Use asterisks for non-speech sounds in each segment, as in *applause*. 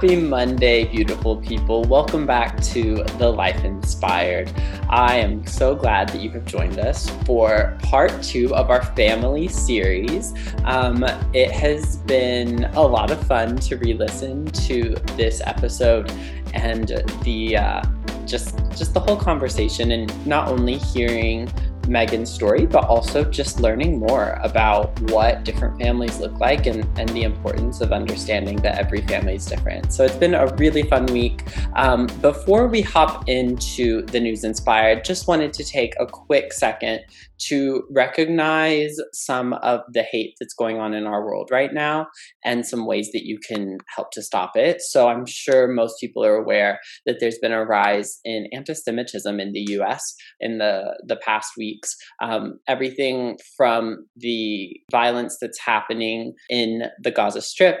Happy Monday, beautiful people. Welcome back to The Life Inspired. I am so glad that you have joined us for part two of our family series. Um, it has been a lot of fun to re listen to this episode and the uh, just just the whole conversation and not only hearing Megan's story, but also just learning more about what different families look like and, and the importance of understanding that every family is different. So it's been a really fun week. Um, before we hop into the news inspired, just wanted to take a quick second to recognize some of the hate that's going on in our world right now and some ways that you can help to stop it. So I'm sure most people are aware that there's been a rise in anti-Semitism in the U.S. in the the past weeks. Um, everything from the violence that's happening in the Gaza Strip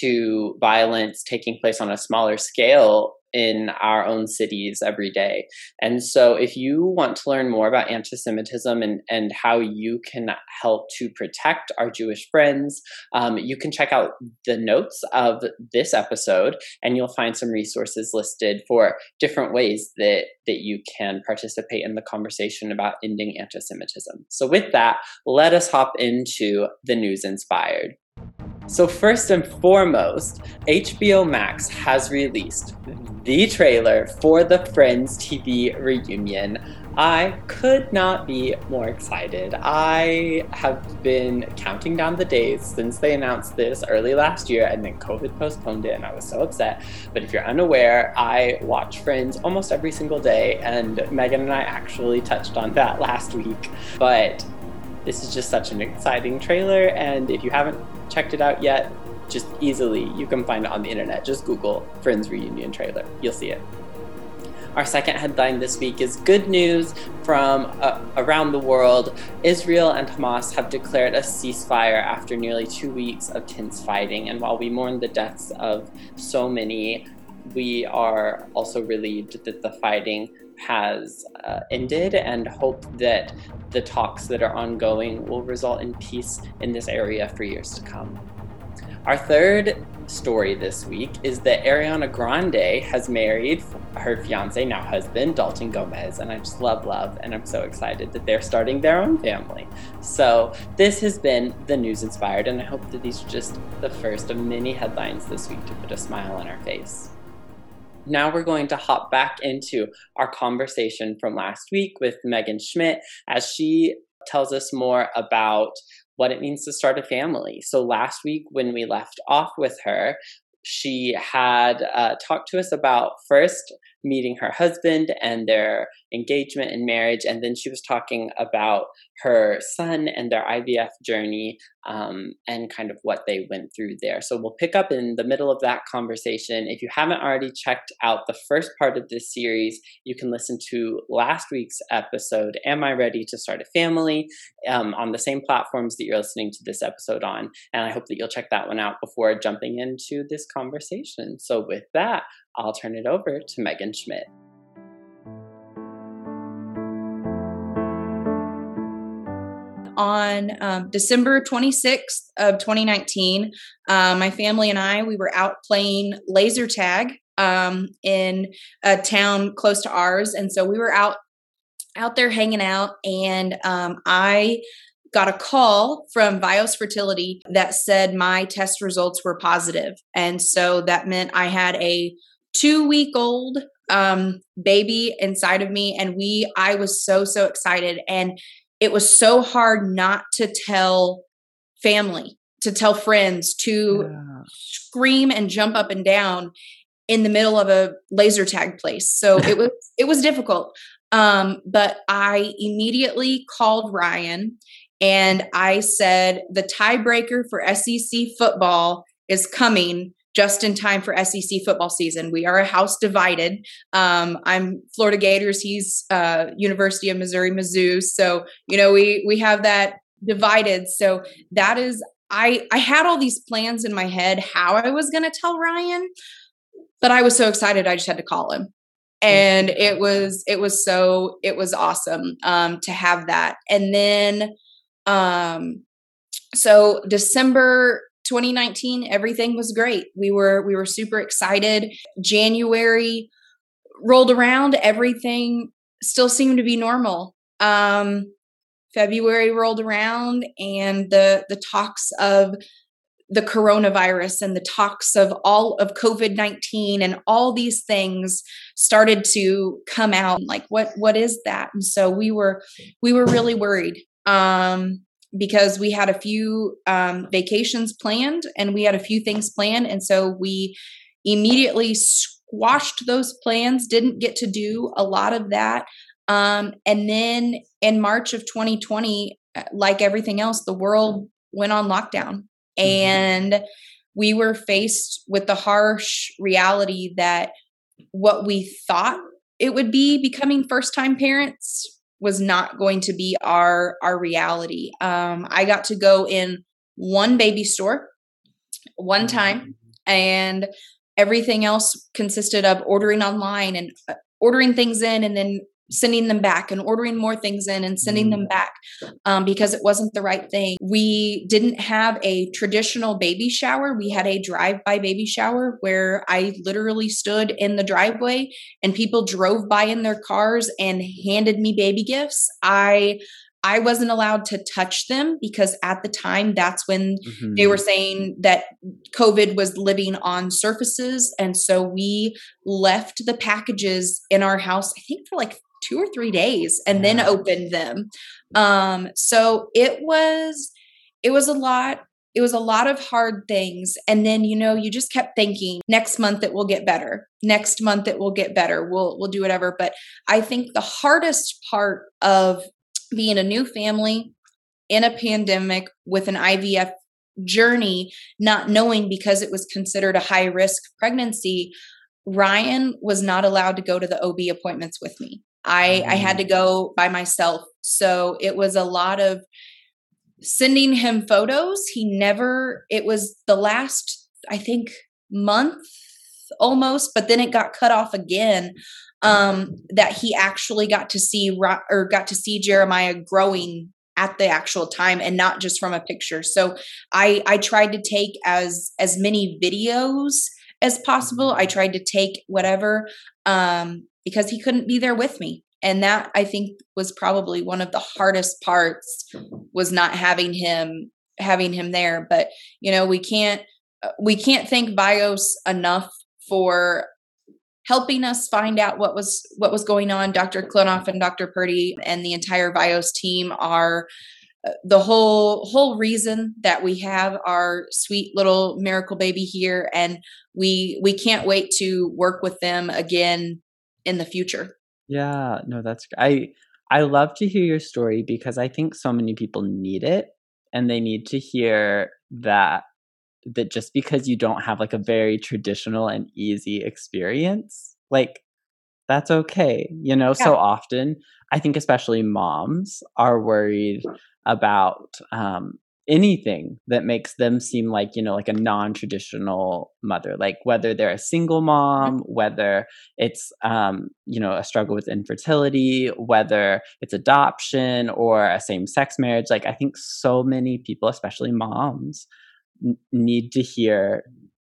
to violence taking place on a smaller scale in our own cities every day. And so, if you want to learn more about anti Semitism and, and how you can help to protect our Jewish friends, um, you can check out the notes of this episode and you'll find some resources listed for different ways that, that you can participate in the conversation about ending anti Semitism. So, with that, let us hop into the news inspired. So, first and foremost, HBO Max has released the trailer for the Friends TV reunion. I could not be more excited. I have been counting down the days since they announced this early last year and then COVID postponed it and I was so upset. But if you're unaware, I watch Friends almost every single day and Megan and I actually touched on that *laughs* last week. But this is just such an exciting trailer and if you haven't checked it out yet, just easily, you can find it on the internet. Just Google Friends Reunion trailer. You'll see it. Our second headline this week is good news from uh, around the world. Israel and Hamas have declared a ceasefire after nearly two weeks of tense fighting. And while we mourn the deaths of so many, we are also relieved that the fighting has uh, ended and hope that the talks that are ongoing will result in peace in this area for years to come. Our third story this week is that Ariana Grande has married her fiance, now husband, Dalton Gomez, and I just love love, and I'm so excited that they're starting their own family. So, this has been the news inspired, and I hope that these are just the first of many headlines this week to put a smile on our face. Now we're going to hop back into our conversation from last week with Megan Schmidt as she tells us more about what it means to start a family. So last week, when we left off with her, she had uh, talked to us about first meeting her husband and their engagement and marriage. And then she was talking about her son and their IVF journey um, and kind of what they went through there. So we'll pick up in the middle of that conversation. If you haven't already checked out the first part of this series, you can listen to last week's episode, Am I Ready to Start a Family, um, on the same platforms that you're listening to this episode on. And I hope that you'll check that one out before jumping into this conversation. So with that, I'll turn it over to Megan Schmidt. On um, December 26th of 2019, uh, my family and I, we were out playing laser tag um, in a town close to ours. And so we were out out there hanging out and um, I got a call from Bios Fertility that said my test results were positive. And so that meant I had a two week old um, baby inside of me. And we, I was so, so excited. And it was so hard not to tell family, to tell friends, to yeah. scream and jump up and down in the middle of a laser tag place. So *laughs* it was, it was difficult. Um, but I immediately called Ryan and I said, the tiebreaker for SEC football is coming just in time for SEC football season. We are a house divided. Um, I'm Florida Gators. He's uh, University of Missouri Mizzou. So you know we we have that divided. So that is I I had all these plans in my head how I was going to tell Ryan, but I was so excited I just had to call him. And it was it was so it was awesome um, to have that. And then um, so December 2019 everything was great. We were we were super excited. January rolled around everything still seemed to be normal. Um february rolled around and the the talks of the coronavirus and the talks of all of covid-19 and all these things started to come out. Like what what is that? And so we were we were really worried. Um because we had a few um, vacations planned and we had a few things planned. And so we immediately squashed those plans, didn't get to do a lot of that. Um, and then in March of 2020, uh, like everything else, the world went on lockdown. Mm-hmm. And we were faced with the harsh reality that what we thought it would be becoming first time parents was not going to be our our reality. Um, I got to go in one baby store one time, mm-hmm. and everything else consisted of ordering online and uh, ordering things in and then sending them back and ordering more things in and sending them mm. back um, because it wasn't the right thing. We didn't have a traditional baby shower. We had a drive by baby shower where I literally stood in the driveway and people drove by in their cars and handed me baby gifts. I I wasn't allowed to touch them because at the time that's when mm-hmm. they were saying that COVID was living on surfaces. And so we left the packages in our house, I think for like two or three days and then opened them. Um, so it was it was a lot it was a lot of hard things. And then you know you just kept thinking next month it will get better. Next month it will get better. We'll we'll do whatever. But i think the hardest part of being a new family in a pandemic with an ivf journey not knowing because it was considered a high risk pregnancy ryan was not allowed to go to the ob appointments with me I I had to mm. go by myself. So it was a lot of sending him photos. He never it was the last I think month almost, but then it got cut off again um that he actually got to see or got to see Jeremiah growing at the actual time and not just from a picture. So I I tried to take as as many videos as possible. I tried to take whatever um because he couldn't be there with me. And that i think was probably one of the hardest parts was not having him having him there. But you know we can't uh, we can't thank bios enough for helping us find out what was what was going on. Dr klonoff and dr purdy and the entire bios team are uh, the whole whole reason that we have our sweet little miracle baby here. And we we can't wait to work with them again in the future. Yeah, no, that's I I love to hear your story because I think so many people need it and they need to hear that that just because you don't have like a very traditional and easy experience, like that's okay. You know, yeah. so often I think especially moms are worried about um anything that makes them seem like you know like a non-traditional mother like whether they're a single mom mm-hmm. whether it's um you know a struggle with infertility whether it's adoption or a same-sex marriage like i think so many people especially moms n- need to hear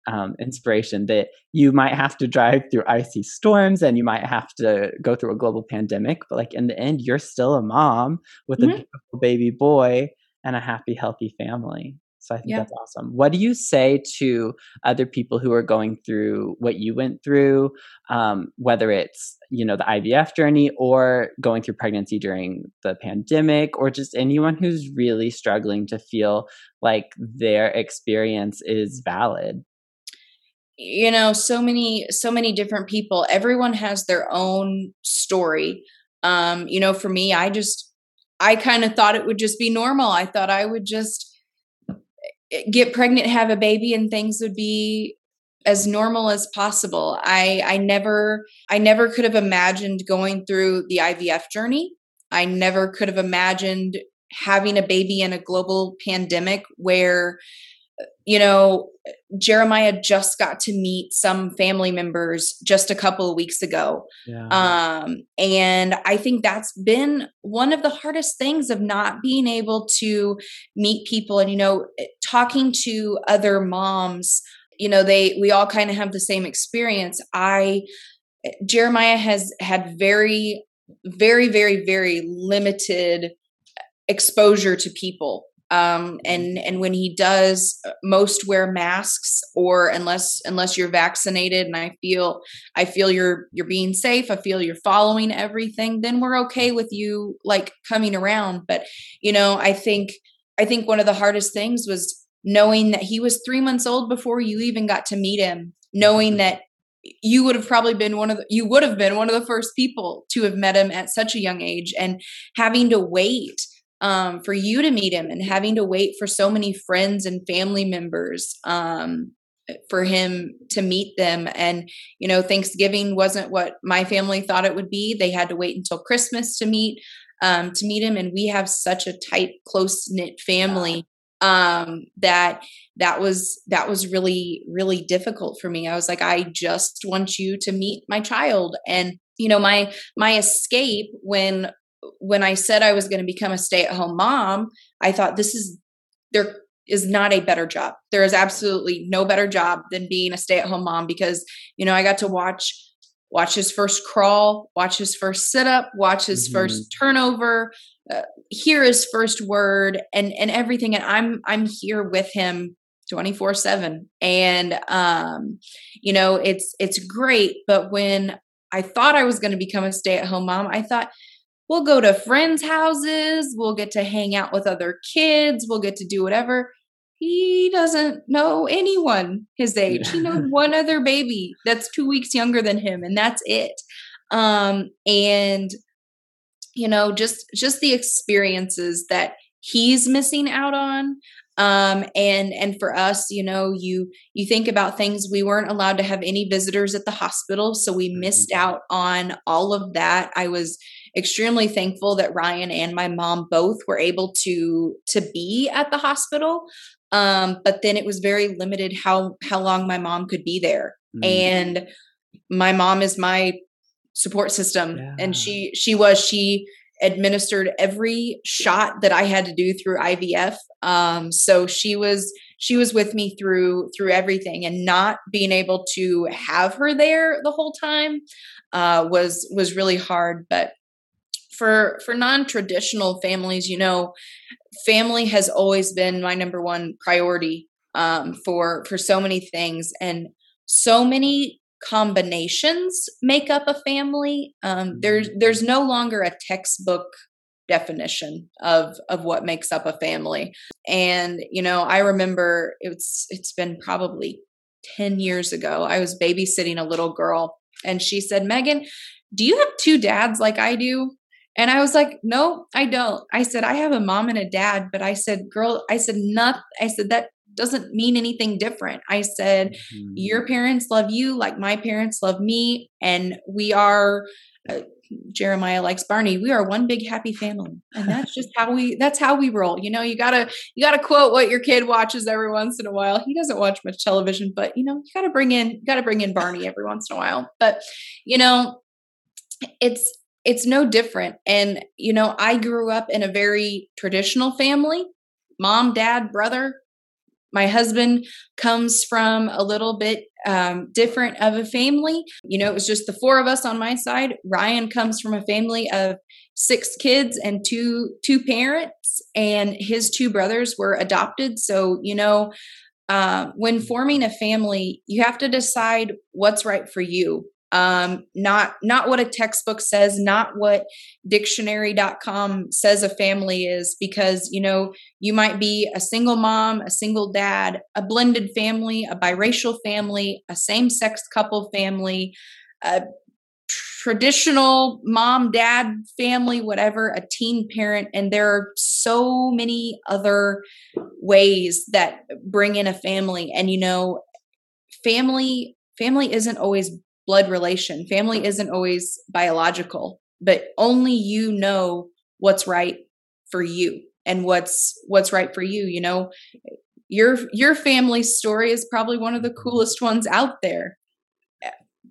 um, inspiration that you might have to drive through icy storms and you might have to go through a global pandemic but like in the end you're still a mom with mm-hmm. a beautiful baby boy and a happy, healthy family. So I think yeah. that's awesome. What do you say to other people who are going through what you went through, um, whether it's you know the IVF journey or going through pregnancy during the pandemic, or just anyone who's really struggling to feel like their experience is valid? You know, so many, so many different people. Everyone has their own story. Um, you know, for me, I just I kind of thought it would just be normal. I thought I would just eh, get pregnant, have a baby, and things would be as normal as possible. I I never I never could have imagined going through the IVF journey. I never could have imagined having a baby in a global pandemic where you know, Jeremiah just got to meet some family members just a couple of weeks ago. Yeah. Um, and I think that's been one of the hardest things of not being able to meet people and, you know, eh, talking to other moms. You know, they, we all kind of have the same experience. I, eh, Jeremiah has had very, very, very, very limited exposure to people um, and and when he does uh, most wear masks or unless unless you're vaccinated and i feel i feel you're you're being safe i feel you're following everything then we're okay with you like coming around but you know i think i think one of the hardest things was knowing that he was three months old before you even got to meet him knowing mm-hmm. that you would have probably been one of the you would have been one of the first people to have met him at such a young age and having to wait um, for you to meet him and having to wait for so many friends and family members um, for him to meet them. And, you know, Thanksgiving wasn't what my family thought it would be. They had to wait until Christmas to meet. Um, to meet him and we have such a tight close knit family um that that was that was really really difficult for me i was like i just want you to meet my child and you know my my escape when when I said I was going to become a stay at home mom, I thought this is there is not a better job. There is absolutely no better job than being a stay at home mom because you know I got to watch watch his first crawl, watch his first sit up, watch his mm-hmm. first turnover, uh, hear his first word and and everything and I'm I'm here with him 24/7 and um you know it's it's great but when I thought I was going to become a stay at home mom, I thought We'll go to friends' houses. We'll get to hang out with other kids. We'll get to do whatever. He doesn't know anyone his age. He knows *laughs* one other baby that's two weeks younger than him, and that's it. Um, and you know, just just the experiences that he's missing out on um and and for us you know you you think about things we weren't allowed to have any visitors at the hospital so we missed mm-hmm. out on all of that i was extremely thankful that Ryan and my mom both were able to to be at the hospital. Um, but then it was very limited how how long my mom could be there. Mm. And my mom is my support system yeah. and she she was she administered every shot that I had to do through IVF. Um, so she was she was with me through through everything and not being able to have her there the whole time uh, was was really hard but for for non-traditional families you know family has always been my number one priority um, for for so many things and so many combinations make up a family. Um, there's there's no longer a textbook definition of of what makes up a family. And you know i remember it's it's been probably 10 years ago i was babysitting a little girl and she said megan do you have two dads like i do and I was like, no, I don't. I said, I have a mom and a dad, but I said, girl, I said, not, I said, that doesn't mean anything different. I said, mm-hmm. your parents love you like my parents love me. And we are, uh, Jeremiah likes Barney. We are one big happy family. And that's just how we, that's how we roll. You know, you gotta, you gotta quote what your kid watches every once in a while. He doesn't watch much television, but you know, you gotta bring in, you gotta bring in Barney every once in a while. But, you know, it's, it's no different. And, you know, I grew up in a very traditional family mom, dad, brother. My husband comes from a little bit um, different of a family. You know, it was just the four of us on my side. Ryan comes from a family of six kids and two two parents, and his two brothers were adopted. So, you know, uh, when forming a family, you have to decide what's right for you um, not not what a textbook says not what dictionary.com says a family is because you know you might be a single mom a single dad a blended family a biracial family a same-sex couple family a traditional mom dad family whatever a teen parent and there are so many other ways that bring in a family. And you know family family isn't always blood relation. Family isn't always biological, but only you know what's right for you and what's what's right for you, you know. your your family story is probably one of the coolest ones out there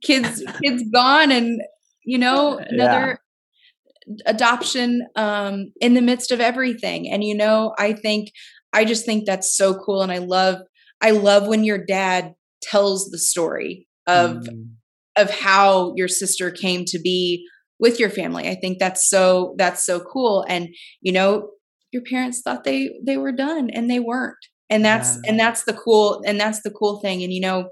kids *laughs* kids gone and you know another yeah. adoption um in the midst of everything and you know i think i just think that's so cool and i love i love when your dad tells the story of mm. Of how your sister came to be with your family. I think that's so that's so cool. And you know your parents thought they they were done and they weren't. And that's yeah. and that's the cool and that's the cool thing. And you know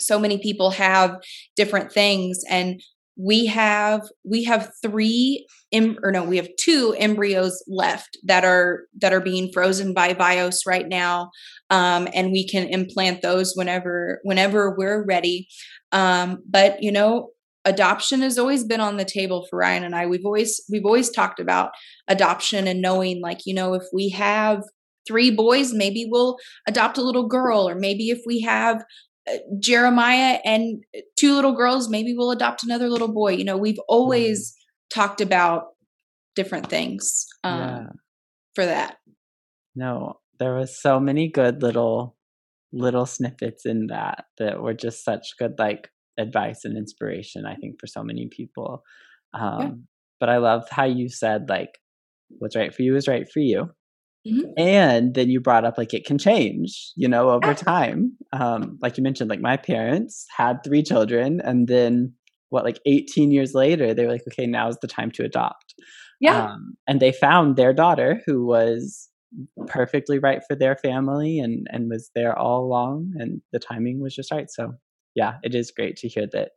so many people have different things. And we have we have three em, or no we have two embryos left that are that are being frozen by bios right now. Um, and we can implant those whenever whenever we're ready um, but you know adoption has always been on the table for ryan and i we've always we've always talked about adoption and knowing like you know if we have three boys maybe we'll adopt a little girl or maybe if we have Jeremiah and two little girls, maybe we'll adopt another little boy. You know, we've always mm-hmm. talked about different things um, yeah. for that. No, there was so many good little little snippets in that that were just such good like advice and inspiration. I think for so many people. Um, yeah. But I love how you said like, "What's right for you is right for you." Mm-hmm. And then you brought up like it can change, you know, over time. Um, like you mentioned, like my parents had three children, and then what, like 18 years later, they were like, okay, now's the time to adopt. Yeah. Um, and they found their daughter who was perfectly right for their family and and was there all along and the timing was just right. So yeah it is great to hear that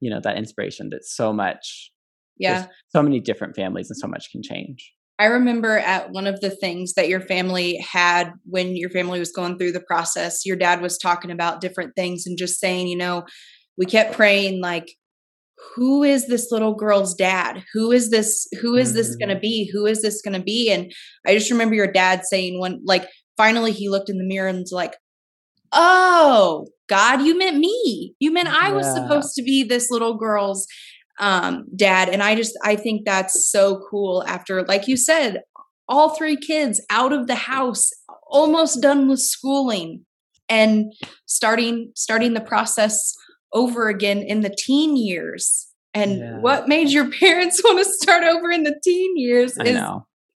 you know that inspiration that so much yeah. so many different families and so much can change. I remember at one of the things that your family had when your family was going through the process, your dad was talking about different things and just saying, you know, we kept praying like who is this little girl's dad? Who is this who is this going to mm-hmm. be? Who is this going to be? And I just remember your dad saying when like finally he looked in the mirror and was like, "Oh, God, you meant me. You meant I was yeah. supposed to be this little girl's um, dad. And I just, I think that's so cool after, like you said, all three kids out of the house, almost done with schooling and starting, starting the process over again in the teen years. And yeah. what made your *laughs* parents want to start over in the teen years is,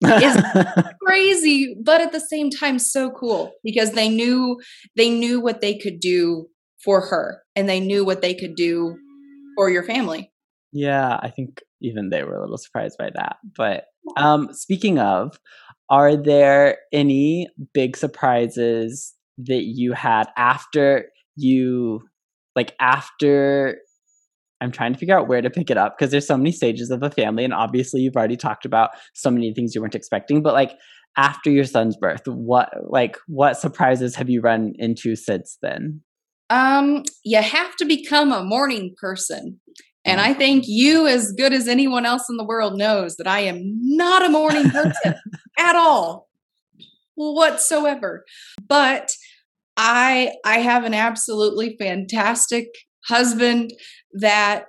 is *laughs* crazy, but at the same time so cool because they knew they knew what they could do for her and they knew what they could do for your family. Yeah, I think even they were a little surprised by that. But um, speaking of, are there any big surprises that you had after you, like, after? I'm trying to figure out where to pick it up because there's so many stages of a family, and obviously you've already talked about so many things you weren't expecting. But like after your son's birth, what like what surprises have you run into since then? Um, you have to become a morning person. And I think you, as good as anyone else in the world, knows that I am not a morning person *laughs* at all, whatsoever. But I I have an absolutely fantastic husband that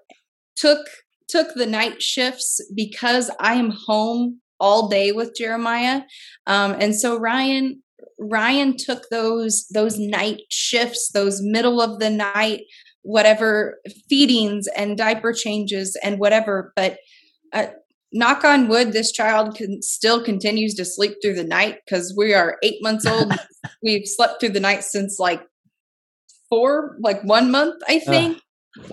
took took the night shifts because I am home all day with Jeremiah. Um, and so Ryan Ryan took those those night shifts, those middle of the night whatever feedings and diaper changes and whatever. But uh, knock on wood, this child can still continues to sleep through the night because we are eight months old. *laughs* We've slept through the night since like four, like one month, I think.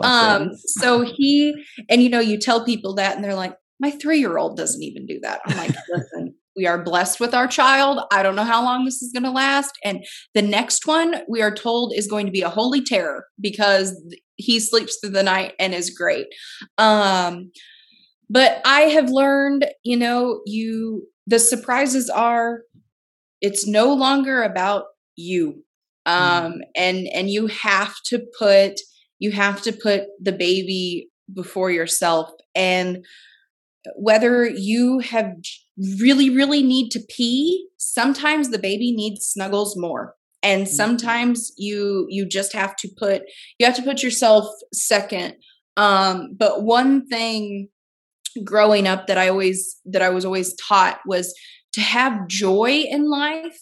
Uh, um, so he, and you know, you tell people that and they're like, my three year old doesn't even do that. I'm like, listen, *laughs* we are blessed with our child. I don't know how long this is going to last. And the next one we are told is going to be a holy terror because he sleeps through the night and is great. Um, but I have learned, you know, you, the surprises are, it's no longer about you. Um, mm. and, and you have to put, you have to put the baby before yourself. And, whether you have really really need to pee sometimes the baby needs snuggles more and mm-hmm. sometimes you you just have to put you have to put yourself second um but one thing growing up that i always that i was always taught was to have joy in life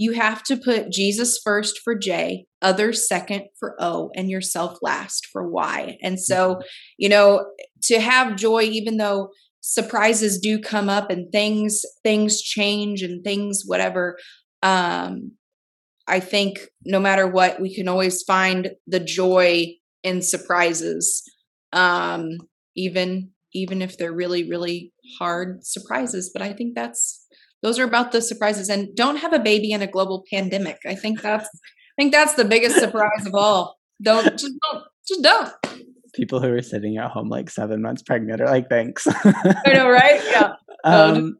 you have to put Jesus first for J, others second for O, and yourself last for Y. And so, mm-hmm. you know, to have joy, even though surprises do come up and things things change and things whatever um i think no matter what we can always find the joy in surprises um even even if they're really really hard surprises but i think that's those are about the surprises. And don't have a baby in a global pandemic. I think that's i think that's the biggest surprise of all. Don't just don't just don't. People who are sitting at home like seven months pregnant are like thanks. I know right? Yeah. *laughs* Um,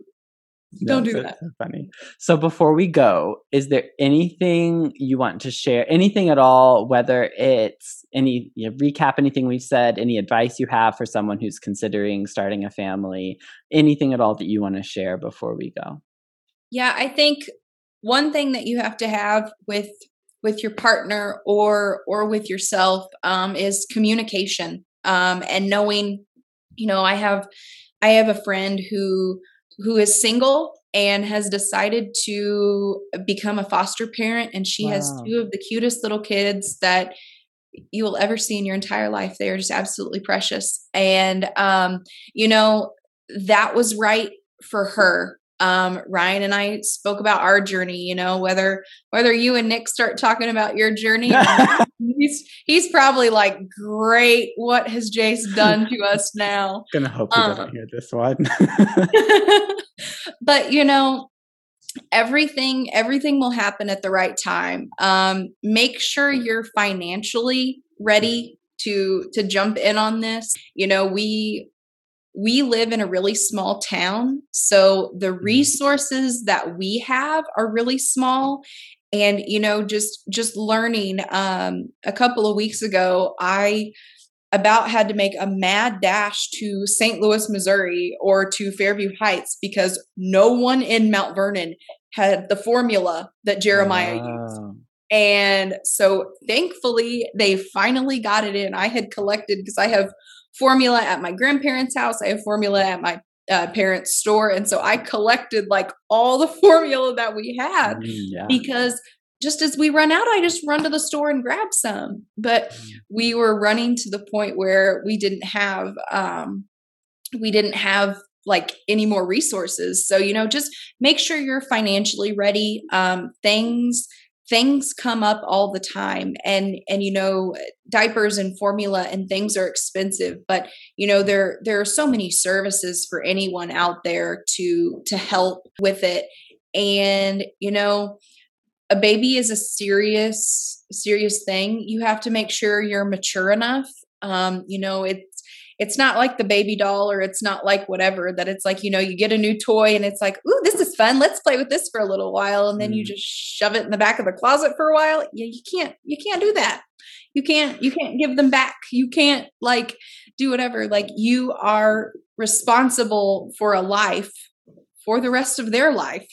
don't do that. So funny. So before we go, is there anything you want to share? Anything at all? Whether it's any you know, recap anything we've said, any advice you have for someone who's considering starting a family, anything at all that you want to share before we go? Yeah, I think one thing that you have to have with with your partner or or with yourself um, is communication um, and knowing. You know, I have I have a friend who who is single and has decided to become a foster parent. And she wow. has two of the cutest little kids that you will ever see in your entire life. They are just absolutely precious. And um you know that was right for her um, Ryan and I spoke about our journey. You know, whether whether you and Nick start talking about your journey, *laughs* he's he's probably like, "Great, what has Jace done to us now?" Gonna hope he um, doesn't hear this one. *laughs* but you know, everything everything will happen at the right time. Um, make sure you're financially ready to to jump in on this. You know, we we live in a really small town. So the mm-hmm. resources that we have are really small. And, you know, just just learning um a couple of weeks ago, I about had to make a mad dash to St. Louis, Missouri or to Fairview Heights because no one in Mount Vernon had the formula that Jeremiah wow. used. And so thankfully they finally got it in. I had collected because I have formula at my grandparents' house. I have formula at my uh, parents' store. And so I collected like all the *laughs* formula that we had mm, yeah. because just as we run out, I just run to the store and grab some. But mm. we were running to the point where we didn't have, um, we didn't have like any more resources. So, you know, just make sure you're financially ready. Um, things things come up all the time. And and you know diapers and formula and things are expensive but you know there there are so many services for anyone out there to to help with it. And you know a baby is a serious serious thing. You have to make sure you're mature enough. Um you know it it's not like the baby doll or it's not like whatever that it's like you know you get a new toy and it's like ooh this is fun. Let's play with this for a little while. And then mm. you just shove it in the back of the closet for a while. Yeah you can't you can't do that. You can't you can't give them back. You can't like do whatever. Like you are responsible for a life for the rest of their life.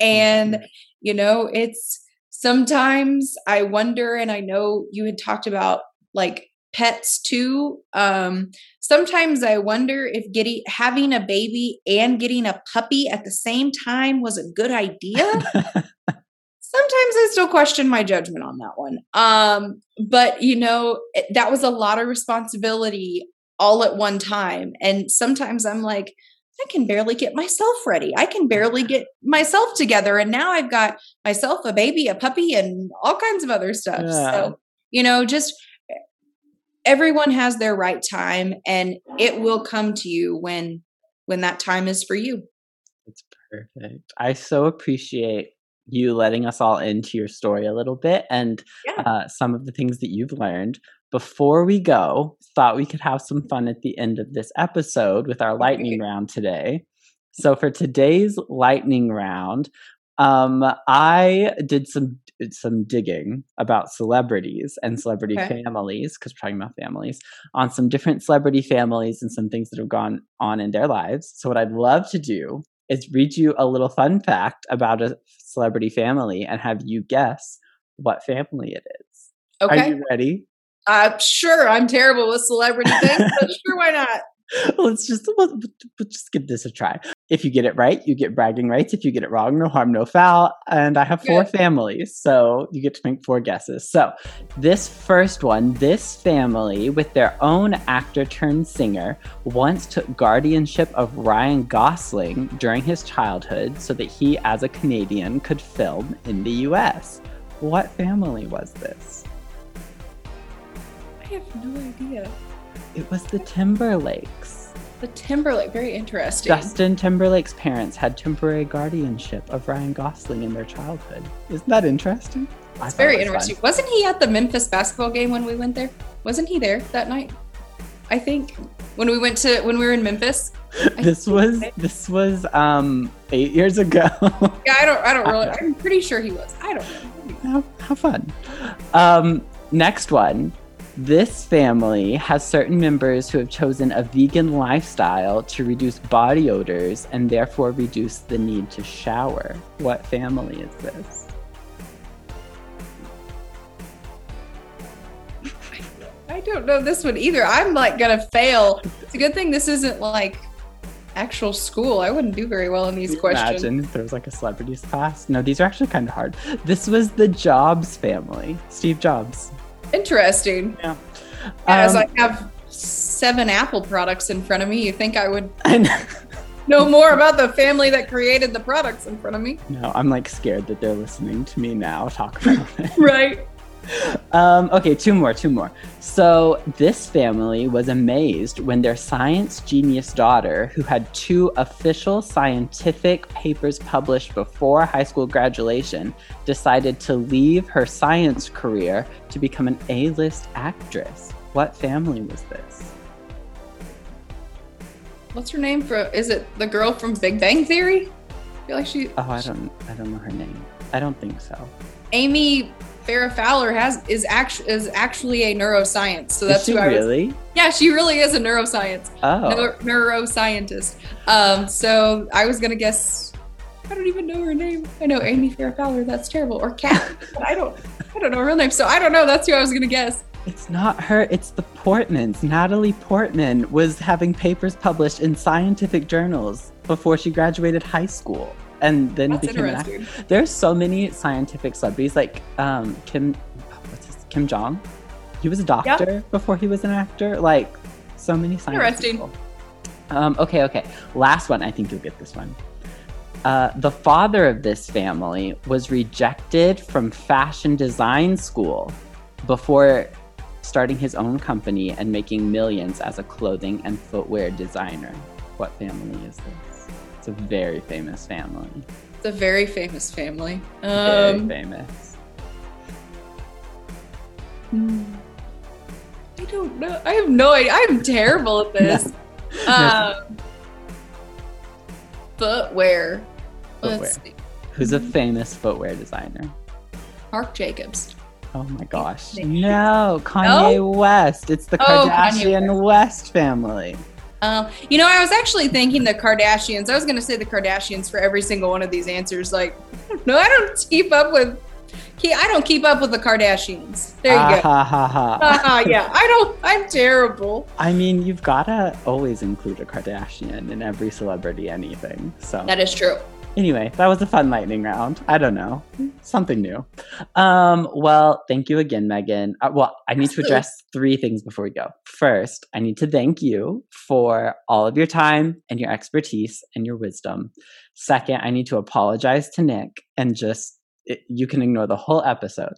And mm-hmm. you know it's sometimes i wonder and i know you had talked about like pets too. Um, sometimes I wonder if getting having a baby and getting a puppy at the same time was a good idea. *laughs* sometimes I still question my judgment on that one. Um, but you know, it, that was a lot of responsibility all at one time. And sometimes I'm like, I can barely get myself ready. I can barely get myself together. And now I've got myself a baby, a puppy, and all kinds of other stuff. Yeah. So, you know, just everyone has their right time and it will come to you when when that time is for you. It's perfect. I so appreciate you letting us all into your story a little bit and yeah. uh, some of the things that you've learned. Before we go thought we could have some fun at the end of this episode with our lightning round today. So for today's lightning round um, I did some some digging about celebrities and celebrity okay. families because we're talking about families on some different celebrity families and some things that have gone on in their lives. So what I'd love to do is read you a little fun fact about a celebrity family and have you guess what family it is. Okay. Are you ready? Uh, sure. I'm terrible with celebrity things, but *laughs* sure, why not? *laughs* Let's just just give this a try. If you get it right, you get bragging rights. If you get it wrong, no harm, no foul. And I have four Good. families, so you get to make four guesses. So, this first one, this family with their own actor turned singer once took guardianship of Ryan Gosling during his childhood so that he, as a Canadian, could film in the US. What family was this? I have no idea. It was the Timberlakes. The Timberlake, very interesting. Justin Timberlake's parents had temporary guardianship of Ryan Gosling in their childhood. Isn't that interesting? It's very it was interesting. Fun. Wasn't he at the Memphis basketball game when we went there? Wasn't he there that night? I think when we went to when we were in Memphis. this was this was um eight years ago. *laughs* yeah, I don't I don't really *laughs* I'm pretty sure he was. I don't know. How, how fun. Um next one. This family has certain members who have chosen a vegan lifestyle to reduce body odors and therefore reduce the need to shower. What family is this? I don't know this one either. I'm like gonna fail. It's a good thing this isn't like actual school. I wouldn't do very well in these questions. Imagine if there was like a celebrities class. No, these are actually kind of hard. This was the Jobs family. Steve Jobs. Interesting. Yeah. As um, I have seven Apple products in front of me, you think I would I know. *laughs* know more about the family that created the products in front of me? No, I'm like scared that they're listening to me now talk about it. right. Um, okay, two more, two more. So, this family was amazed when their science genius daughter, who had two official scientific papers published before high school graduation, decided to leave her science career to become an A list actress. What family was this? What's her name? For is it the girl from Big Bang Theory? I feel like she. Oh, I don't. I don't know her name. I don't think so. Amy Farrah Fowler has is actually is actually a neuroscience. So that's who I really. Was, yeah, she really is a neuroscience. Oh. Neuro, neuroscientist. Um, so I was gonna guess. I don't even know her name. I know Amy Farrah Fowler. That's terrible. Or Cat. I don't. I don't know her real name. So I don't know. That's who I was gonna guess. It's not her. It's the Portmans. Natalie Portman was having papers published in scientific journals before she graduated high school and then That's became an actor. There's so many scientific celebrities like um, Kim, what's his, Kim Jong. He was a doctor before he was an actor. Like so many scientists. Interesting. Um, okay, okay. Last one. I think you'll get this one. Uh, the father of this family was rejected from fashion design school before starting his own company and making millions as a clothing and footwear designer. What family is this? It's a very famous family. It's a very famous family. Um, very famous. Hmm. I don't know. I have no idea. I'm terrible at *laughs* this. *laughs* no. um, footwear. footwear. Who's a famous footwear designer? Marc Jacobs. Oh my gosh. No, Kanye no? West. It's the oh, Kardashian West family. Uh, you know, I was actually thinking the Kardashians. I was going to say the Kardashians for every single one of these answers. Like, *laughs* no, I don't keep up with. I don't keep up with the Kardashians. There you uh, go. Ha, ha, ha. Uh, yeah, I don't. I'm terrible. I mean, you've got to always include a Kardashian in every celebrity anything. So that is true. Anyway, that was a fun lightning round. I don't know. Something new. Um, well, thank you again, Megan. Uh, well, I need to address three things before we go. First, I need to thank you for all of your time and your expertise and your wisdom. Second, I need to apologize to Nick and just it, you can ignore the whole episode.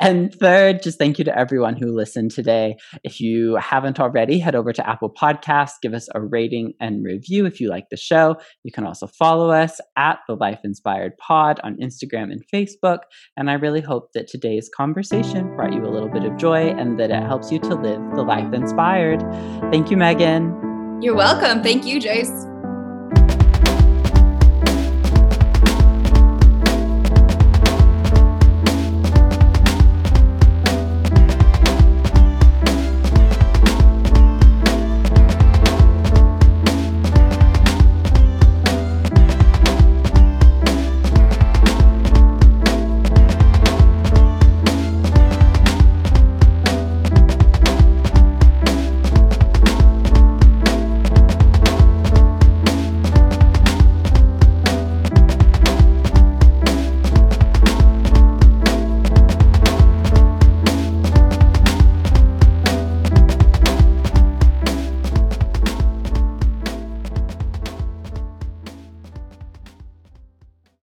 And third, just thank you to everyone who listened today. If you haven't already, head over to Apple Podcasts, give us a rating and review if you like the show. You can also follow us at the Life Inspired Pod on Instagram and Facebook. And I really hope that today's conversation brought you a little bit of joy and that it helps you to live the life inspired. Thank you, Megan. You're welcome. Thank you, Jace.